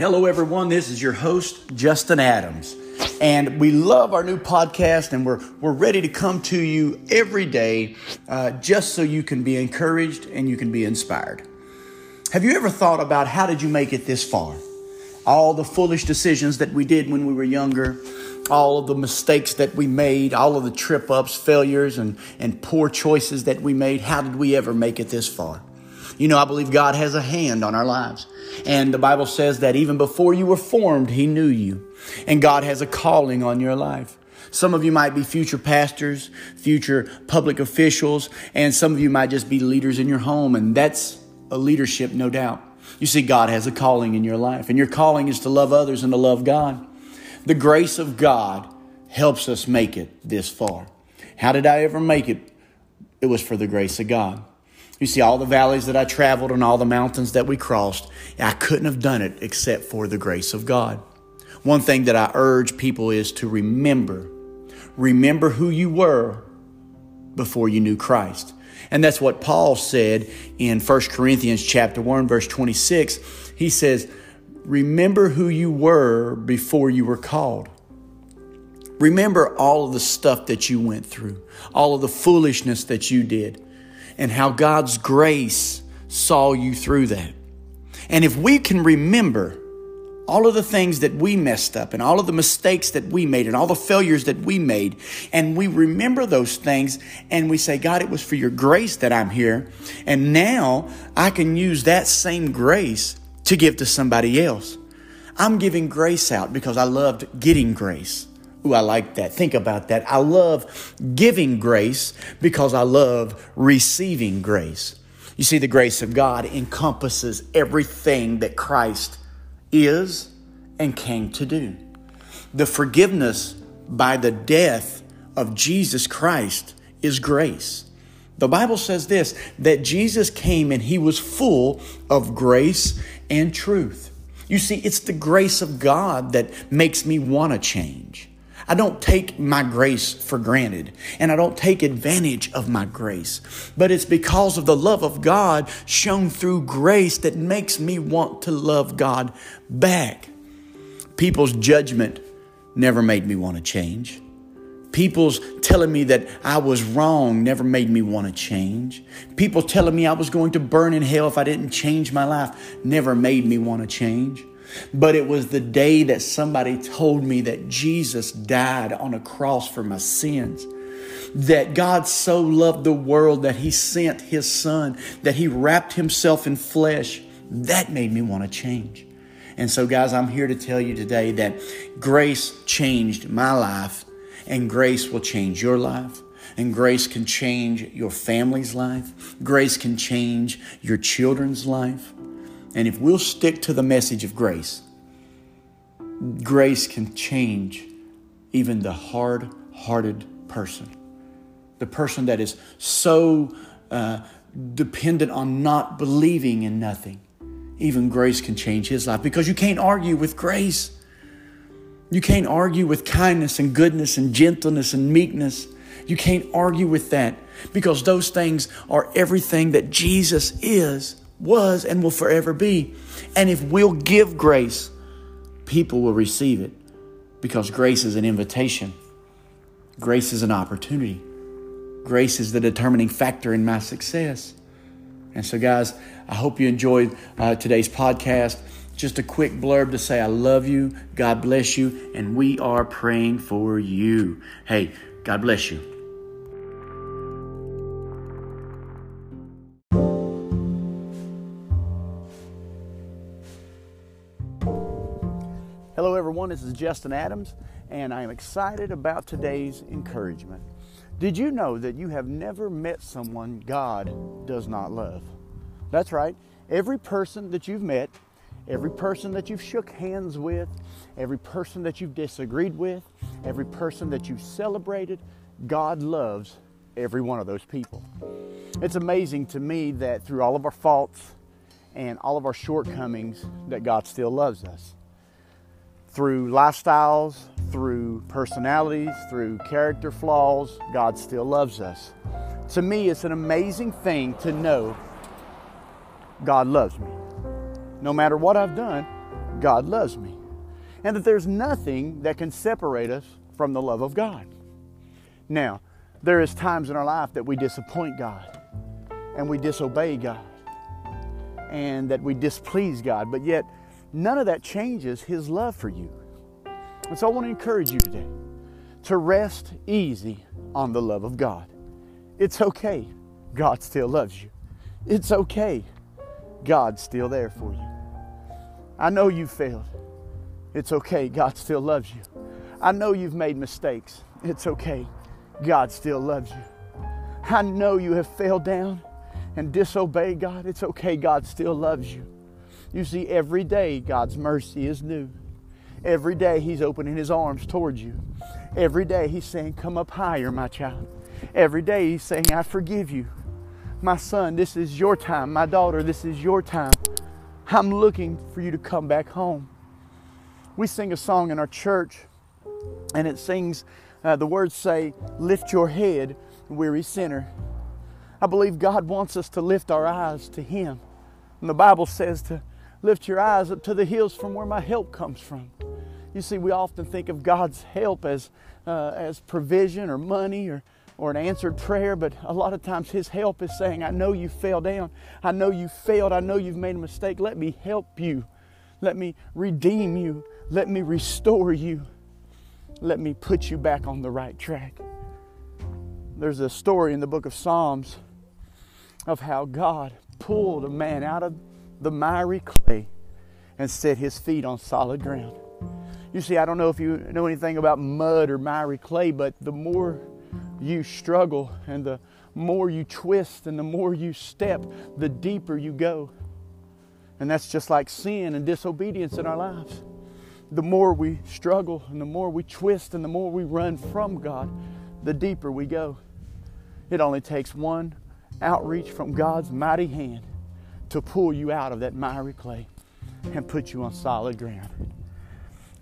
Hello, everyone. This is your host, Justin Adams. And we love our new podcast, and we're, we're ready to come to you every day uh, just so you can be encouraged and you can be inspired. Have you ever thought about how did you make it this far? All the foolish decisions that we did when we were younger, all of the mistakes that we made, all of the trip ups, failures, and, and poor choices that we made. How did we ever make it this far? You know, I believe God has a hand on our lives. And the Bible says that even before you were formed, He knew you. And God has a calling on your life. Some of you might be future pastors, future public officials, and some of you might just be leaders in your home. And that's a leadership, no doubt. You see, God has a calling in your life, and your calling is to love others and to love God. The grace of God helps us make it this far. How did I ever make it? It was for the grace of God. You see, all the valleys that I traveled and all the mountains that we crossed, I couldn't have done it except for the grace of God. One thing that I urge people is to remember. Remember who you were before you knew Christ. And that's what Paul said in 1 Corinthians chapter 1 verse 26. He says, "Remember who you were before you were called." Remember all of the stuff that you went through, all of the foolishness that you did and how God's grace saw you through that. And if we can remember all of the things that we messed up and all of the mistakes that we made and all the failures that we made, and we remember those things and we say, God, it was for your grace that I'm here. And now I can use that same grace to give to somebody else. I'm giving grace out because I loved getting grace. Ooh, I like that. Think about that. I love giving grace because I love receiving grace. You see, the grace of God encompasses everything that Christ is and came to do. The forgiveness by the death of Jesus Christ is grace. The Bible says this that Jesus came and he was full of grace and truth. You see, it's the grace of God that makes me want to change. I don't take my grace for granted and I don't take advantage of my grace. But it's because of the love of God shown through grace that makes me want to love God back. People's judgment never made me want to change. People's telling me that I was wrong never made me want to change. People telling me I was going to burn in hell if I didn't change my life never made me want to change. But it was the day that somebody told me that Jesus died on a cross for my sins. That God so loved the world that He sent His Son, that He wrapped Himself in flesh. That made me want to change. And so, guys, I'm here to tell you today that grace changed my life, and grace will change your life. And grace can change your family's life. Grace can change your children's life. And if we'll stick to the message of grace, grace can change even the hard hearted person. The person that is so uh, dependent on not believing in nothing. Even grace can change his life because you can't argue with grace. You can't argue with kindness and goodness and gentleness and meekness. You can't argue with that because those things are everything that Jesus is was, and will forever be. And if we'll give grace, people will receive it because grace is an invitation, grace is an opportunity, grace is the determining factor in my success. And so, guys, I hope you enjoyed uh, today's podcast. Just a quick blurb to say, I love you, God bless you, and we are praying for you. Hey, God bless you. Hello, everyone. This is Justin Adams, and I am excited about today's encouragement. Did you know that you have never met someone God does not love? That's right. Every person that you've met, every person that you've shook hands with, every person that you've disagreed with, every person that you've celebrated, God loves every one of those people. It's amazing to me that through all of our faults and all of our shortcomings, that God still loves us through lifestyles, through personalities, through character flaws, God still loves us. To me, it's an amazing thing to know God loves me. No matter what I've done, God loves me. And that there's nothing that can separate us from the love of God. Now, there is times in our life that we disappoint God and we disobey God and that we displease God, but yet none of that changes His love for you. And so I want to encourage you today to rest easy on the love of God. It's okay. God still loves you. It's okay. God's still there for you. I know you failed. It's okay. God still loves you. I know you've made mistakes. It's okay. God still loves you. I know you have failed down and disobeyed God. It's okay. God still loves you. You see, every day God's mercy is new. Every day He's opening His arms towards you. Every day He's saying, Come up higher, my child. Every day He's saying, I forgive you. My son, this is your time. My daughter, this is your time. I'm looking for you to come back home. We sing a song in our church, and it sings, uh, the words say, Lift your head, weary sinner. I believe God wants us to lift our eyes to Him. And the Bible says to lift your eyes up to the hills from where my help comes from. You see, we often think of God's help as, uh, as provision or money or, or an answered prayer, but a lot of times His help is saying, I know you fell down. I know you failed. I know you've made a mistake. Let me help you. Let me redeem you. Let me restore you. Let me put you back on the right track. There's a story in the book of Psalms of how God pulled a man out of the miry clay and set his feet on solid ground. You see, I don't know if you know anything about mud or miry clay, but the more you struggle and the more you twist and the more you step, the deeper you go. And that's just like sin and disobedience in our lives. The more we struggle and the more we twist and the more we run from God, the deeper we go. It only takes one outreach from God's mighty hand to pull you out of that miry clay and put you on solid ground.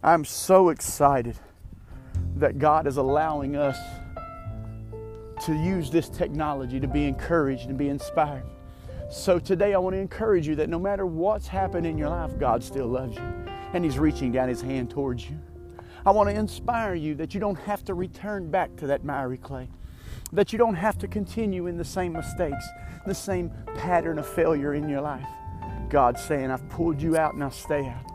I'm so excited that God is allowing us to use this technology to be encouraged and be inspired. So today I want to encourage you that no matter what's happened in your life, God still loves you and He's reaching down His hand towards you. I want to inspire you that you don't have to return back to that miry clay, that you don't have to continue in the same mistakes, the same pattern of failure in your life. God's saying, I've pulled you out, now stay out.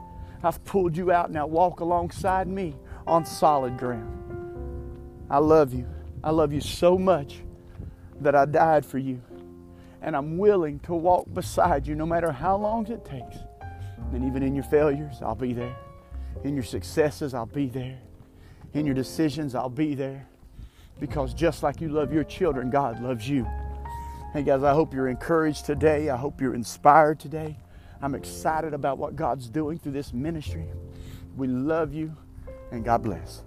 I've pulled you out. Now walk alongside me on solid ground. I love you. I love you so much that I died for you. And I'm willing to walk beside you no matter how long it takes. And even in your failures, I'll be there. In your successes, I'll be there. In your decisions, I'll be there because just like you love your children, God loves you. Hey guys, I hope you're encouraged today. I hope you're inspired today. I'm excited about what God's doing through this ministry. We love you and God bless.